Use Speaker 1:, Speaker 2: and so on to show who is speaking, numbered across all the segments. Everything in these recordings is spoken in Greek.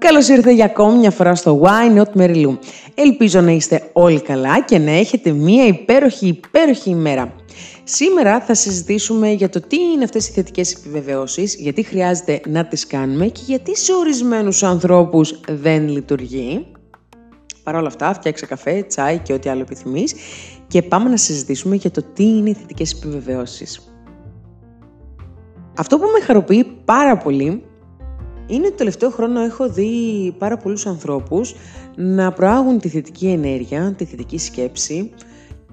Speaker 1: Καλώς ήρθατε για ακόμη μια φορά στο Why Not Mary Lou. Ελπίζω να είστε όλοι καλά και να έχετε μια υπέροχη, υπέροχη ημέρα. Σήμερα θα συζητήσουμε για το τι είναι αυτές οι θετικές επιβεβαιώσεις, γιατί χρειάζεται να τις κάνουμε και γιατί σε ορισμένους ανθρώπους δεν λειτουργεί. Παρ' όλα αυτά, φτιάξε καφέ, τσάι και ό,τι άλλο επιθυμείς και πάμε να συζητήσουμε για το τι είναι οι θετικές επιβεβαιώσεις. Αυτό που με χαροποιεί πάρα πολύ είναι ότι το τελευταίο χρόνο έχω δει πάρα πολλούς ανθρώπους να προάγουν τη θετική ενέργεια, τη θετική σκέψη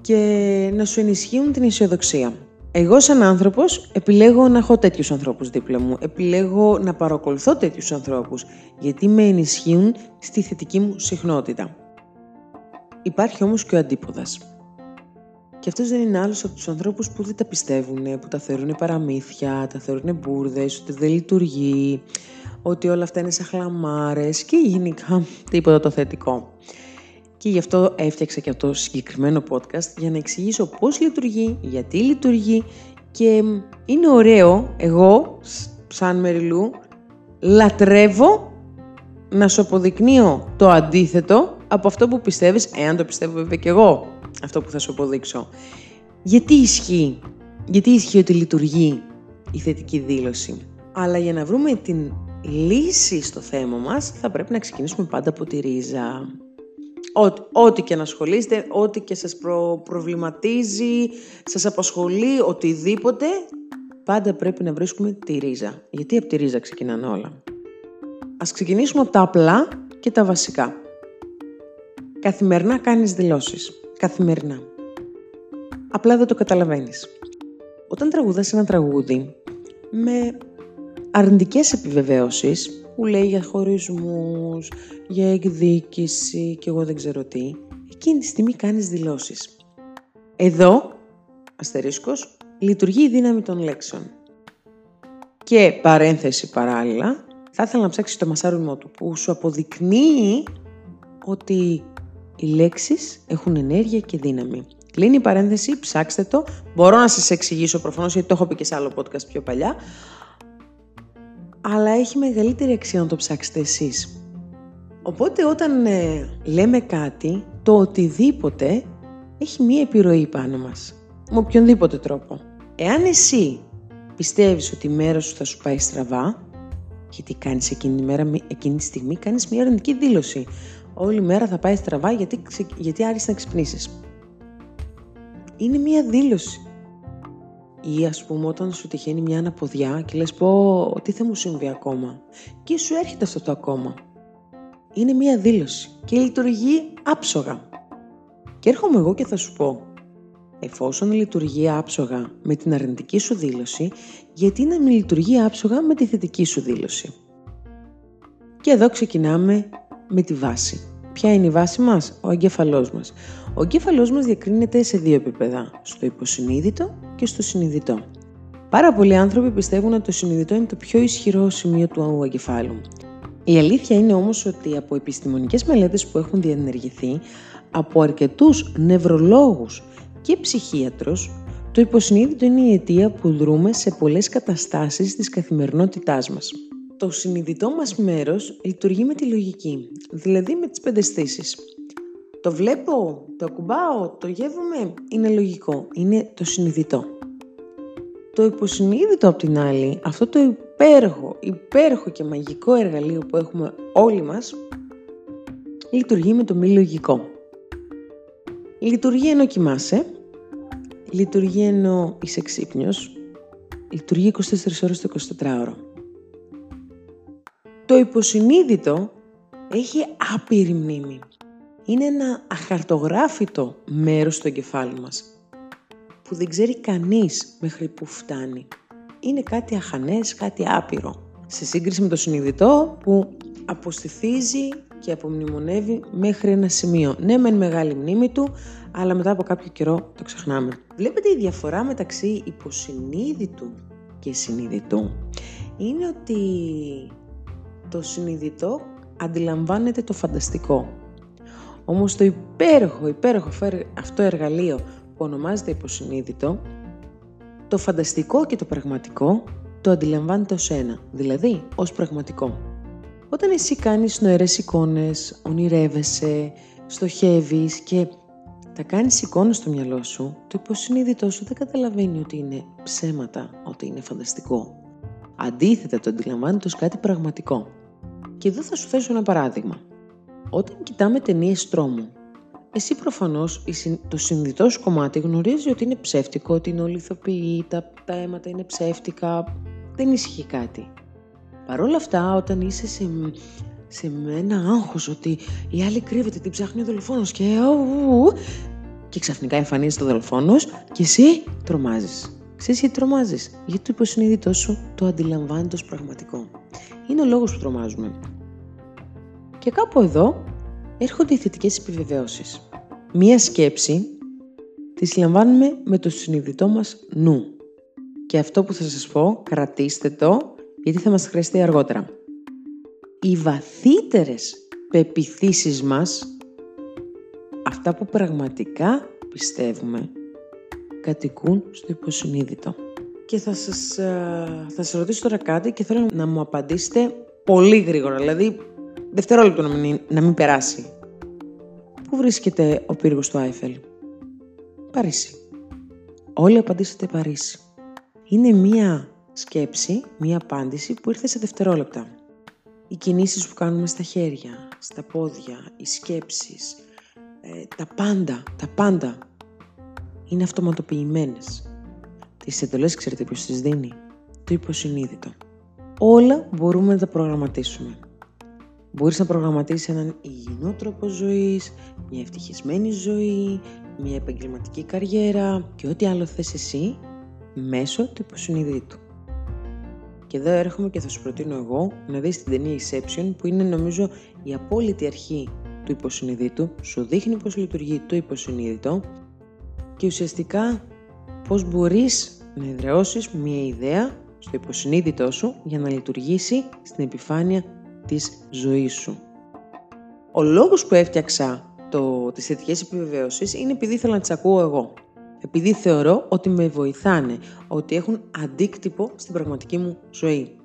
Speaker 1: και να σου ενισχύουν την αισιοδοξία. Εγώ σαν άνθρωπος επιλέγω να έχω τέτοιους ανθρώπους δίπλα μου, επιλέγω να παρακολουθώ τέτοιους ανθρώπους γιατί με ενισχύουν στη θετική μου συχνότητα. Υπάρχει όμως και ο αντίποδας. Και αυτός δεν είναι άλλος από τους ανθρώπους που δεν τα πιστεύουν, που τα θεωρούν παραμύθια, τα θεωρούν μπουρδες, ότι δεν λειτουργεί, ότι όλα αυτά είναι σαν χλαμάρες και γενικά τίποτα το θετικό. Και γι' αυτό έφτιαξα και αυτό το συγκεκριμένο podcast για να εξηγήσω πώς λειτουργεί, γιατί λειτουργεί και είναι ωραίο εγώ, σαν Μεριλού, λατρεύω να σου αποδεικνύω το αντίθετο από αυτό που πιστεύεις, εάν το πιστεύω βέβαια και εγώ, αυτό που θα σου αποδείξω. Γιατί ισχύει, γιατί ισχύει ότι λειτουργεί η θετική δήλωση. Αλλά για να βρούμε την λύση στο θέμα μας θα πρέπει να ξεκινήσουμε πάντα από τη ρίζα. Ό,τι και να ασχολείστε, ό,τι και σας προβληματίζει, σας απασχολεί, οτιδήποτε, πάντα πρέπει να βρίσκουμε τη ρίζα. Γιατί από τη ρίζα ξεκινάνε όλα. Ας ξεκινήσουμε από τα απλά και τα βασικά. Καθημερινά κάνεις δηλώσεις. Καθημερινά. Απλά δεν το καταλαβαίνεις. Όταν τραγουδάς ένα τραγούδι με αρνητικές επιβεβαίωσεις που λέει για χωρισμούς, για εκδίκηση και εγώ δεν ξέρω τι, εκείνη τη στιγμή κάνεις δηλώσεις. Εδώ, αστερίσκος, λειτουργεί η δύναμη των λέξεων. Και παρένθεση παράλληλα, θα ήθελα να ψάξεις το μασάρουμό του που σου αποδεικνύει ότι οι λέξεις έχουν ενέργεια και δύναμη. Κλείνει η παρένθεση, ψάξτε το. Μπορώ να σας εξηγήσω προφανώς γιατί το έχω πει και σε άλλο podcast πιο παλιά αλλά έχει μεγαλύτερη αξία να το ψάξετε εσείς. Οπότε όταν ε, λέμε κάτι, το οτιδήποτε έχει μία επιρροή πάνω μας. Με οποιονδήποτε τρόπο. Εάν εσύ πιστεύεις ότι η μέρα σου θα σου πάει στραβά, γιατί κάνεις εκείνη, μέρα, εκείνη τη στιγμή, κάνεις μία αρνητική δήλωση. Όλη η μέρα θα πάει στραβά γιατί, γιατί άρχισε να ξυπνήσεις. Είναι μία δήλωση. Ή ας πούμε όταν σου τυχαίνει μια αναποδιά και λες πω τι θα μου συμβεί ακόμα. Και σου έρχεται αυτό το ακόμα. Είναι μια δήλωση και λειτουργεί άψογα. Και έρχομαι εγώ και θα σου πω, εφόσον λειτουργεί άψογα με την αρνητική σου δήλωση, γιατί να μην λειτουργεί άψογα με τη θετική σου δήλωση. Και εδώ ξεκινάμε με τη βάση. Ποια είναι η βάση μας; Ο εγκέφαλός μας. Ο εγκέφαλός μας διακρίνεται σε δύο επίπεδα, στο υποσυνείδητο και στο συνειδητό. Πάρα πολλοί άνθρωποι πιστεύουν ότι το συνειδητό είναι το πιο ισχυρό σημείο του εγκεφάλου. Η αλήθεια είναι όμως ότι από επιστημονικές μελέτες που έχουν διενεργηθεί από αρκετούς νευρολόγους και ψυχίατρους, το υποσυνείδητο είναι η αιτία που δρούμε σε πολλές καταστάσεις της καθημερινότητάς μας. Το συνειδητό μας μέρος λειτουργεί με τη λογική, δηλαδή με τις πενταισθήσεις. Το βλέπω, το ακουμπάω, το γεύομαι, είναι λογικό, είναι το συνειδητό. Το υποσυνείδητο απ' την άλλη, αυτό το υπέροχο, υπέροχο και μαγικό εργαλείο που έχουμε όλοι μας, λειτουργεί με το μη λογικό. Λειτουργεί ενώ κοιμάσαι, λειτουργεί ενώ είσαι ξύπνιος, λειτουργεί 24 ώρες το 24ωρο. Το υποσυνείδητο έχει άπειρη μνήμη είναι ένα αχαρτογράφητο μέρος του εγκεφάλου μας που δεν ξέρει κανείς μέχρι που φτάνει. Είναι κάτι αχανές, κάτι άπειρο. Σε σύγκριση με το συνειδητό που αποστηθίζει και απομνημονεύει μέχρι ένα σημείο. Ναι, μεν μεγάλη μνήμη του, αλλά μετά από κάποιο καιρό το ξεχνάμε. Βλέπετε η διαφορά μεταξύ υποσυνείδητου και συνειδητού είναι ότι το συνειδητό αντιλαμβάνεται το φανταστικό όμως το υπέροχο, υπέροχο αυτό εργαλείο που ονομάζεται υποσυνείδητο, το φανταστικό και το πραγματικό το αντιλαμβάνεται ως ένα, δηλαδή ως πραγματικό. Όταν εσύ κάνεις νοερές εικόνες, ονειρεύεσαι, στοχεύεις και τα κάνεις εικόνες στο μυαλό σου, το υποσυνείδητό σου δεν καταλαβαίνει ότι είναι ψέματα, ότι είναι φανταστικό. Αντίθετα, το αντιλαμβάνεται ως κάτι πραγματικό. Και εδώ θα σου θέσω ένα παράδειγμα. Όταν κοιτάμε ταινίες τρόμου, εσύ προφανώς το συνειδητό σου κομμάτι γνωρίζει ότι είναι ψεύτικο, ότι είναι όλοι ηθοποιοί, τα, τα αίματα είναι ψεύτικα, δεν ισχύει κάτι. Παρ' όλα αυτά, όταν είσαι σε, σε ένα άγχος ότι η άλλη κρύβεται, την ψάχνει ο δολοφόνος και, και ξαφνικά εμφανίζεται ο δολοφόνος και εσύ τρομάζεις. Ξέρεις γιατί τρομάζεις, γιατί το υποσυνείδητό σου το αντιλαμβάνεται ως πραγματικό. Είναι ο λόγος που τρομάζουμε. Και κάπου εδώ έρχονται οι θετικές επιβεβαιώσεις. Μία σκέψη τη λαμβάνουμε με το συνειδητό μας νου. Και αυτό που θα σας πω, κρατήστε το, γιατί θα μας χρειαστεί αργότερα. Οι βαθύτερες πεπιθήσεις μας, αυτά που πραγματικά πιστεύουμε, κατοικούν στο υποσυνείδητο. Και θα σας, ε, θα σας ρωτήσω τώρα κάτι και θέλω να μου απαντήσετε πολύ γρήγορα, δηλαδή δευτερόλεπτο να μην, να μην περάσει. Πού βρίσκεται ο πύργος του Άιφελ; Παρίσι. Όλοι απαντήσατε Παρίσι. Είναι μία σκέψη, μία απάντηση που ήρθε σε δευτερόλεπτα. Οι κινήσεις που κάνουμε στα χέρια, στα πόδια, οι σκέψεις, ε, τα πάντα, τα πάντα είναι αυτοματοποιημένες. Τις εντολές ξέρετε ποιος τις δίνει; Το υποσυνείδητο. Όλα μπορούμε να τα προγραμματίσουμε. Μπορείς να προγραμματίσεις έναν υγιεινό τρόπο ζωής, μια ευτυχισμένη ζωή, μια επαγγελματική καριέρα και ό,τι άλλο θες εσύ μέσω του υποσυνείδητου. Και εδώ έρχομαι και θα σου προτείνω εγώ να δεις την ταινία Inception που είναι νομίζω η απόλυτη αρχή του υποσυνείδητου, σου δείχνει πώς λειτουργεί το υποσυνείδητο και ουσιαστικά πώς μπορείς να εδραιώσεις μια ιδέα στο υποσυνείδητό σου για να λειτουργήσει στην επιφάνεια της ζωής σου. Ο λόγος που έφτιαξα το, τις θετικές επιβεβαίωσεις είναι επειδή ήθελα να τις ακούω εγώ. Επειδή θεωρώ ότι με βοηθάνε, ότι έχουν αντίκτυπο στην πραγματική μου ζωή.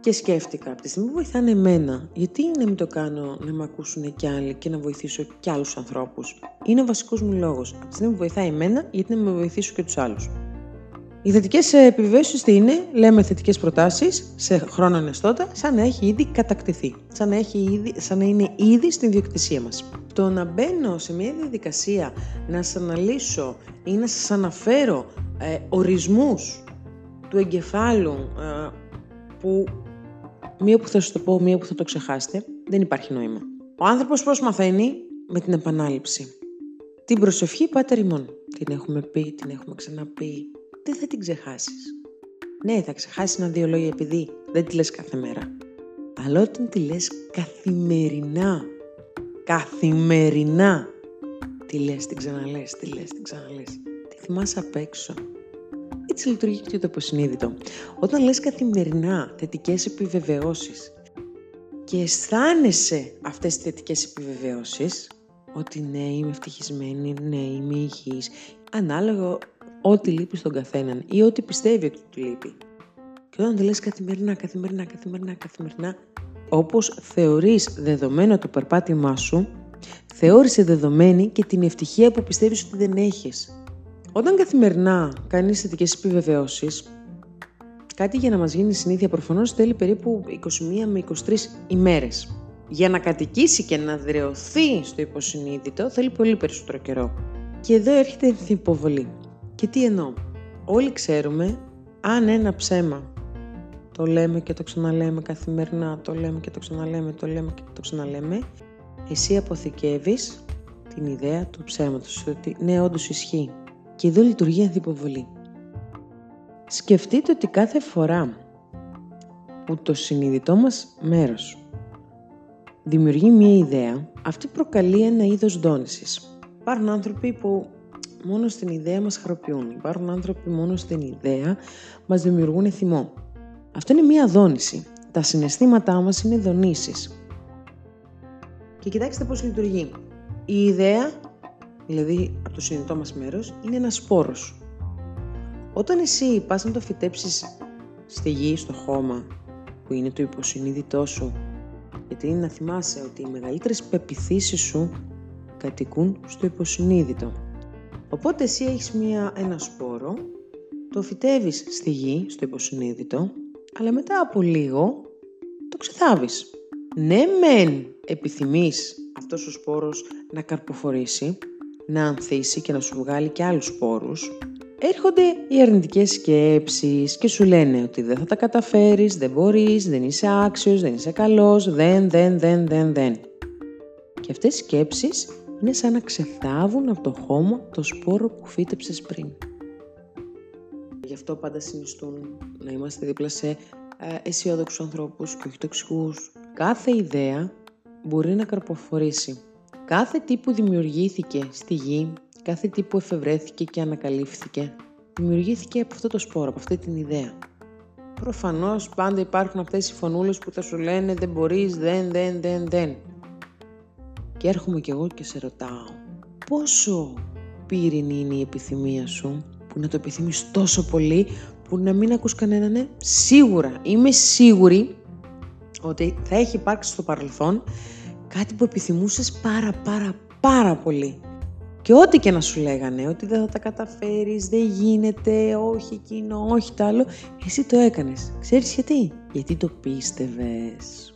Speaker 1: Και σκέφτηκα, από τη στιγμή που βοηθάνε εμένα, γιατί να μην το κάνω να με ακούσουν κι άλλοι και να βοηθήσω κι άλλους ανθρώπους; Είναι ο βασικός μου λόγος. Από τη στιγμή που βοηθάει εμένα, γιατί να με βοηθήσω και τους άλλους. Οι θετικές επιβεβαίωσει τι είναι, λέμε θετικές προτάσεις σε χρόνο ανεστώτα, σαν να έχει ήδη κατακτηθεί, σαν να, έχει ήδη, σαν να είναι ήδη στην διοκτησία μας. Το να μπαίνω σε μια διαδικασία να σας αναλύσω ή να σας αναφέρω ε, ορισμούς του εγκεφάλου ε, που μία που θα σου το πω, μία που θα το ξεχάσετε, δεν υπάρχει νόημα. Ο άνθρωπος πώς μαθαίνει; Με την επανάληψη. Την προσευχή πάτερ ημών. Την έχουμε πει, την έχουμε ξαναπεί, δεν θα την ξεχάσεις. Ναι, θα ξεχάσεις ένα-δύο λόγια επειδή δεν τη λες κάθε μέρα. Αλλά όταν τη λες καθημερινά, καθημερινά, τη λες, την ξαναλες, τη λες, την ξαναλες, τη θυμάσαι απ' έξω. Έτσι λειτουργεί και το υποσυνείδητο. Όταν λες καθημερινά θετικές επιβεβαιώσεις και αισθάνεσαι αυτές τις θετικές επιβεβαιώσεις, ότι ναι είμαι ευτυχισμένη, ναι είμαι υγιής, ανάλογα ό,τι λείπει στον καθέναν ή ό,τι πιστεύει ότι του λείπει. Και όταν το λες καθημερινά, καθημερινά, καθημερινά, καθημερινά, όπως θεωρείς δεδομένο το περπάτημά σου, θεώρησε δεδομένη και την ευτυχία που πιστεύεις ότι δεν έχεις. Όταν καθημερινά κάνεις θετικές επιβεβαιώσεις, κάτι για να μας γίνει συνήθεια προφανώς θέλει περίπου 21 με 23 ημέρες. Για να κατοικήσει και να δρεωθεί στο υποσυνείδητο θέλει πολύ περισσότερο καιρό. Και εδώ έρχεται η υποβολή. Και τι εννοώ. Όλοι ξέρουμε αν ένα ψέμα το λέμε και το ξαναλέμε καθημερινά, το λέμε και το ξαναλέμε, το λέμε και το ξαναλέμε, εσύ αποθηκεύεις την ιδέα του ψέματος, ότι ναι, όντως ισχύει. Και εδώ λειτουργεί ανθυποβολή. Σκεφτείτε ότι κάθε φορά που το συνειδητό μας μέρος δημιουργεί μία ιδέα, αυτή προκαλεί ένα είδος δόνησης. Υπάρχουν άνθρωποι που μόνο στην ιδέα μας χαροποιούν. Υπάρχουν άνθρωποι μόνο στην ιδέα μας δημιουργούν θυμό. Αυτό είναι μία δόνηση. Τα συναισθήματά μας είναι δονήσεις. Και κοιτάξτε πώς λειτουργεί. Η ιδέα, δηλαδή από το συνειδητό μας μέρος, είναι ένας σπόρος. Όταν εσύ πας να το φυτέψεις στη γη, στο χώμα, που είναι το υποσυνείδητό σου, Γιατί είναι να θυμάσαι ότι οι μεγαλύτερες πεπιθήσεις σου κατοικούν στο υποσυνείδητο. Οπότε εσύ έχεις μία, ένα σπόρο, το φυτεύεις στη γη, στο υποσυνείδητο, αλλά μετά από λίγο το ξεθάβεις. Ναι μεν επιθυμείς αυτός ο σπόρος να καρποφορήσει, να ανθίσει και να σου βγάλει και άλλους σπόρους, έρχονται οι αρνητικές σκέψεις και σου λένε ότι δεν θα τα καταφέρεις, δεν μπορείς, δεν είσαι άξιος, δεν είσαι καλός, δεν, δεν, δεν, δεν, δεν. Και αυτές οι σκέψεις είναι σαν να ξεθάβουν από το χώμα το σπόρο που φύτεψες πριν. Γι' αυτό πάντα συνιστούν να είμαστε δίπλα σε ε, αισιόδοξους ανθρώπους και όχι τοξικούς. Κάθε ιδέα μπορεί να καρποφορήσει. Κάθε τι που δημιουργήθηκε στη γη, κάθε τι που εφευρέθηκε και ανακαλύφθηκε, δημιουργήθηκε από αυτό το σπόρο, από αυτή την ιδέα. Προφανώς πάντα υπάρχουν αυτές οι φωνούλες που θα σου λένε δεν μπορείς, δεν, δεν, δεν, δεν. Και έρχομαι κι εγώ και σε ρωτάω, πόσο πύρινη είναι η επιθυμία σου, που να το επιθυμείς τόσο πολύ, που να μην ακούς κανέναν, ναι, σίγουρα, είμαι σίγουρη ότι θα έχει υπάρξει στο παρελθόν κάτι που επιθυμούσες πάρα πάρα πάρα πολύ. Και ό,τι και να σου λέγανε, ότι δεν θα τα καταφέρεις, δεν γίνεται, όχι εκείνο, όχι το άλλο, εσύ το έκανες. Ξέρεις γιατί; Γιατί το πίστευες.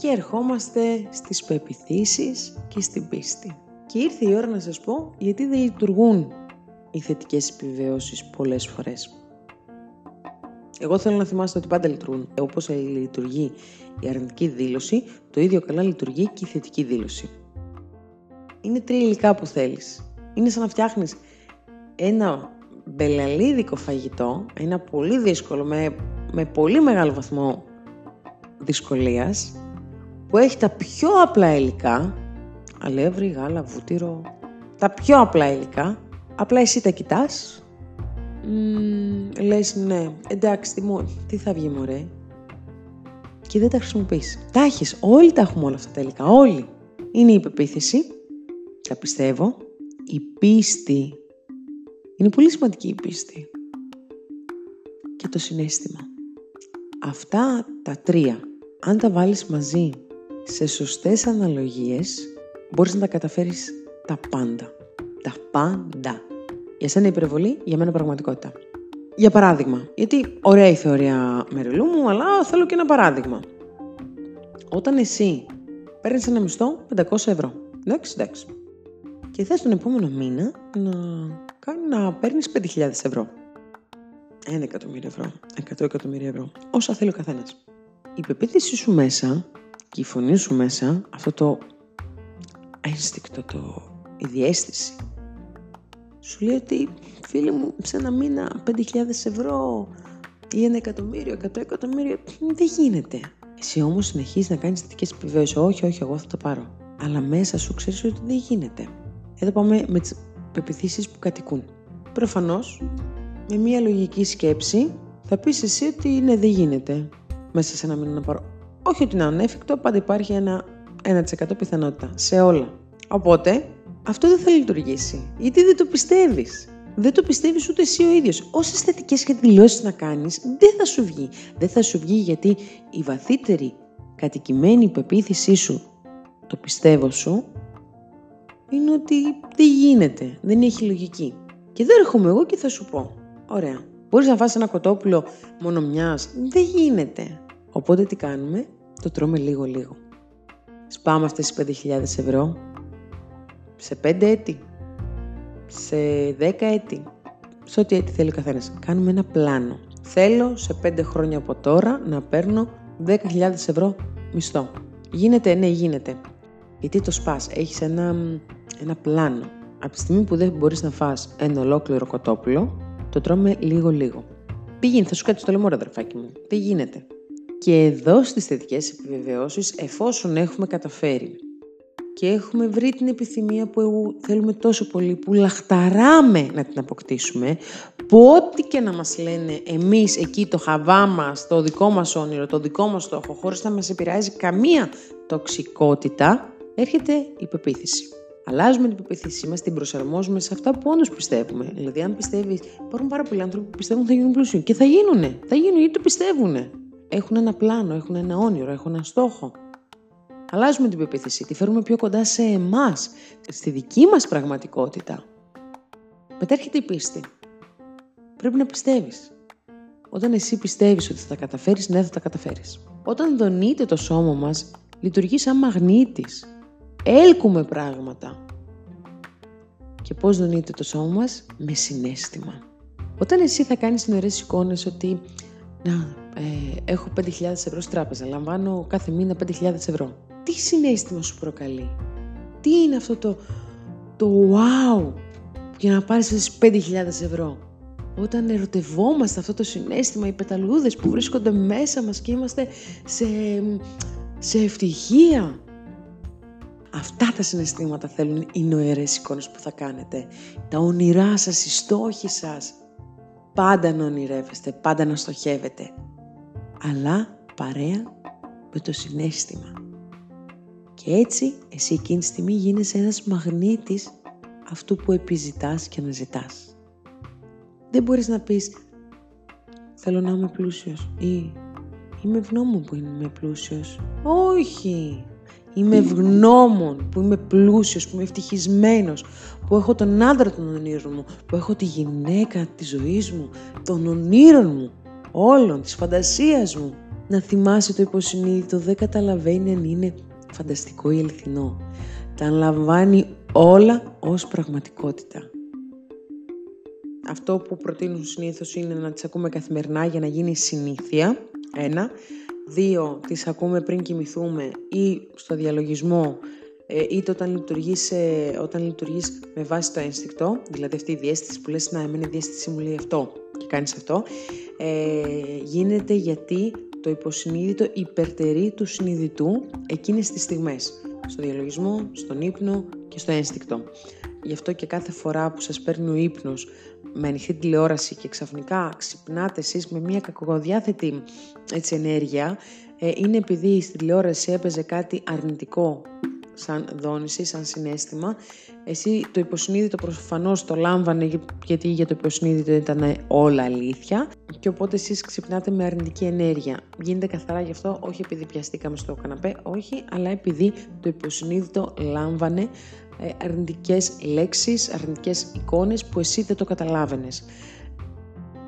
Speaker 1: Και ερχόμαστε στις πεπιθήσεις και στην πίστη. Και ήρθε η ώρα να σας πω γιατί δεν λειτουργούν οι θετικές επιβεβαιώσεις πολλές φορές. Εγώ θέλω να θυμάστε ότι πάντα λειτουργούν. Όπως λειτουργεί η αρνητική δήλωση, το ίδιο καλά λειτουργεί και η θετική δήλωση. Είναι τρία υλικά που θέλεις. Είναι σαν να φτιάχνεις ένα μπελαλίδικο φαγητό, ένα πολύ δύσκολο, με, με πολύ μεγάλο βαθμό δυσκολίας, που έχει τα πιο απλά υλικά, αλεύρι, γάλα, βούτυρο, τα πιο απλά υλικά, απλά εσύ τα κοιτάς, μ, λες ναι, εντάξει, τι, τι θα βγει μωρέ, και δεν τα χρησιμοποιείς. Τα έχεις, όλοι τα έχουμε όλα αυτά τα υλικά, όλοι. Είναι η πεποίθηση, τα πιστεύω, η πίστη, είναι πολύ σημαντική η πίστη και το συνέστημα. Αυτά τα τρία, αν τα βάλεις μαζί σε σωστές αναλογίες μπορείς να τα καταφέρεις τα πάντα. Τα πάντα. Για σένα υπερβολή, για μένα πραγματικότητα. Για παράδειγμα, γιατί ωραία η θεωρία μερελού μου, αλλά θέλω και ένα παράδειγμα. Όταν εσύ παίρνεις ένα μισθό 500 ευρώ, εντάξει, εντάξει, και θες τον επόμενο μήνα να, κάνει, να παίρνεις 5.000 ευρώ. 1 εκατομμύριο ευρώ, 100 εκατομμύρια ευρώ, όσα θέλει ο καθένας. Η πεποίθησή σου μέσα και η φωνή σου μέσα, αυτό το ένστικτο, το, η διέστηση, σου λέει ότι φίλε μου σε ένα μήνα 5.000 ευρώ ή ένα εκατομμύριο, 100 εκατομμύρια, δεν γίνεται. Εσύ όμως συνεχίζεις να κάνεις θετικές επιβεβαίωσεις. Όχι, όχι, εγώ θα το πάρω. Αλλά μέσα σου ξέρεις ότι δεν γίνεται. Εδώ πάμε με τις πεπιθήσεις που κατοικούν. Προφανώς, με μια λογική σκέψη, θα πεις εσύ ότι ναι, δεν γίνεται μέσα σε ένα μήνα να πάρω όχι ότι είναι ανέφικτο, πάντα υπάρχει ένα 1% πιθανότητα σε όλα. Οπότε, αυτό δεν θα λειτουργήσει. Γιατί δεν το πιστεύεις; Δεν το πιστεύεις ούτε εσύ ο ίδιος. Όσες θετικές και δηλώσεις να κάνεις, δεν θα σου βγει. Δεν θα σου βγει γιατί η βαθύτερη κατοικημένη πεποίθησή σου, το πιστεύω σου, είναι ότι δεν γίνεται. Δεν έχει λογική. Και δεν έρχομαι εγώ και θα σου πω. Ωραία. Μπορείς να φας ένα κοτόπουλο μόνο μιας. Δεν γίνεται. Οπότε τι κάνουμε, το τρώμε λίγο-λίγο. Σπάμε αυτές τις 5.000 ευρώ σε 5 έτη, σε 10 έτη, σε ό,τι έτη θέλει ο καθένας. Κάνουμε ένα πλάνο. Θέλω σε 5 χρόνια από τώρα να παίρνω 10.000 ευρώ μισθό. Γίνεται, ναι γίνεται. Γιατί το σπάς, έχεις ένα, ένα πλάνο. Από τη στιγμή που δεν μπορείς να φας ένα ολόκληρο κοτόπουλο, το τρώμε λίγο-λίγο. Πήγαινε, θα σου κάτσει το λαιμό, αδερφάκι μου. Δεν γίνεται; Και εδώ στις θετικές επιβεβαιώσεις, εφόσον έχουμε καταφέρει και έχουμε βρει την επιθυμία που θέλουμε τόσο πολύ, που λαχταράμε να την αποκτήσουμε, που ό,τι και να μας λένε εμείς εκεί το χαβά μας, το δικό μας όνειρο, το δικό μας στόχο, χωρίς να μας επηρεάζει καμία τοξικότητα, έρχεται η πεποίθηση. Αλλάζουμε την πεποίθησή μας, την προσαρμόζουμε σε αυτά που όντως πιστεύουμε. Δηλαδή, αν πιστεύεις, υπάρχουν πάρα πολλοί άνθρωποι που πιστεύουν ότι θα γίνουν πλούσιοι. Και θα γίνουνε. Θα γίνουν γιατί το πιστεύουν έχουν ένα πλάνο, έχουν ένα όνειρο, έχουν ένα στόχο. Αλλάζουμε την πεποίθηση, τη φέρουμε πιο κοντά σε εμάς, στη δική μας πραγματικότητα. Μετά έρχεται η πίστη. Πρέπει να πιστεύεις. Όταν εσύ πιστεύεις ότι θα τα καταφέρεις, ναι θα τα καταφέρεις. Όταν δονείται το σώμα μας, λειτουργεί σαν μαγνήτης. Έλκουμε πράγματα. Και πώς δονείται το σώμα μας; Με συνέστημα. Όταν εσύ θα κάνεις νερές εικόνες ότι να, ε, έχω 5.000 ευρώ στη τράπεζα, λαμβάνω κάθε μήνα 5.000 ευρώ. Τι συνέστημα σου προκαλεί; Τι είναι αυτό το, το wow για να πάρεις τις 5.000 ευρώ; Όταν ερωτευόμαστε αυτό το συνέστημα, οι πεταλούδες που βρίσκονται μέσα μας και είμαστε σε, σε ευτυχία. Αυτά τα συναισθήματα θέλουν οι νοερές εικόνες που θα κάνετε. Τα όνειρά σας, οι στόχοι σας. Πάντα να ονειρεύεστε, πάντα να στοχεύετε. Αλλά παρέα με το συνέστημα. Και έτσι εσύ εκείνη τη στιγμή γίνεσαι ένας μαγνήτης αυτού που επιζητάς και αναζητάς. Δεν μπορείς να πεις θέλω να είμαι πλούσιος ή είμαι ευγνώμων που είμαι πλούσιος. Όχι! Είμαι ευγνώμων που είμαι πλούσιος, που είμαι ευτυχισμένος, που έχω τον άντρα των ονείρων μου, που έχω τη γυναίκα της ζωής μου, των ονείρων μου, όλων, της φαντασίας μου. Να θυμάσαι το υποσυνείδητο δεν καταλαβαίνει αν είναι φανταστικό ή αληθινό. Τα αναλαμβάνει όλα ως πραγματικότητα. Αυτό που προτείνουν συνήθως είναι να τις ακούμε καθημερινά για να γίνει συνήθεια. Ένα. Δύο, τις ακούμε πριν κοιμηθούμε ή στο διαλογισμό ε, είτε όταν λειτουργείς, όταν λειτουργείς με βάση το ένστικτο, δηλαδή αυτή η διέστηση που λες να εμένα η διέστηση μου λέει αυτό και κάνεις αυτό, ε, γίνεται γιατί το υποσυνείδητο υπερτερεί του συνειδητού εκείνες τις στιγμές. Στο διαλογισμό, στον ύπνο και στο ένστικτο. Γι' αυτό και κάθε φορά που σας παίρνει ο ύπνος με ανοιχτή τηλεόραση και ξαφνικά ξυπνάτε εσείς με μια κακοδιάθετη έτσι, ενέργεια, ε, είναι επειδή στη τηλεόραση έπαιζε κάτι αρνητικό σαν δόνηση, σαν συνέστημα. Εσύ το υποσυνείδητο προφανώς το λάμβανε γιατί για το υποσυνείδητο ήταν όλα αλήθεια και οπότε εσείς ξυπνάτε με αρνητική ενέργεια. Γίνεται καθαρά γι' αυτό, όχι επειδή πιαστήκαμε στο καναπέ, όχι, αλλά επειδή το υποσυνείδητο λάμβανε ε, αρνητικές λέξεις, αρνητικές εικόνες που εσύ δεν το καταλάβαινες.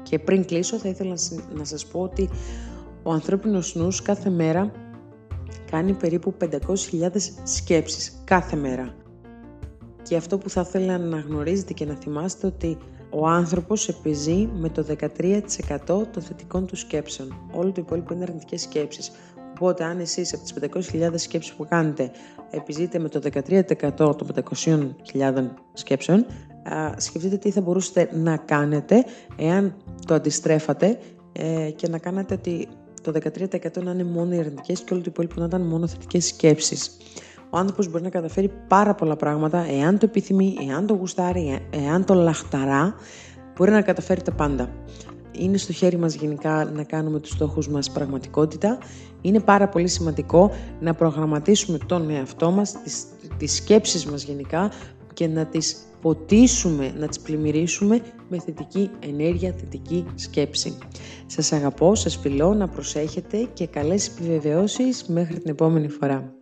Speaker 1: Και πριν κλείσω θα ήθελα να σας πω ότι ο ανθρώπινος νους κάθε μέρα κάνει περίπου 500.000 σκέψεις κάθε μέρα. Και αυτό που θα ήθελα να γνωρίζετε και να θυμάστε ότι ο άνθρωπος επιζεί με το 13% των θετικών του σκέψεων. Όλο το υπόλοιπο είναι αρνητικές σκέψεις. Οπότε αν εσείς από τις 500.000 σκέψεις που κάνετε επιζείτε με το 13% των 500.000 σκέψεων, σκεφτείτε τι θα μπορούσατε να κάνετε εάν το αντιστρέφατε ε, και να κάνετε ότι το 13% να είναι μόνο οι αρνητικές και όλο το υπόλοιπο να ήταν μόνο θετικές σκέψεις. Ο άνθρωπος μπορεί να καταφέρει πάρα πολλά πράγματα εάν το επιθυμεί, εάν το γουστάρει, εάν το λαχταρά, μπορεί να καταφέρει τα πάντα. Είναι στο χέρι μας γενικά να κάνουμε τους στόχους μας πραγματικότητα. Είναι πάρα πολύ σημαντικό να προγραμματίσουμε τον εαυτό μας, τις, τις σκέψεις μας γενικά και να τις ποτίσουμε, να τις πλημμυρίσουμε με θετική ενέργεια, θετική σκέψη. Σας αγαπώ, σας φιλώ, να προσέχετε και καλές επιβεβαιώσεις μέχρι την επόμενη φορά.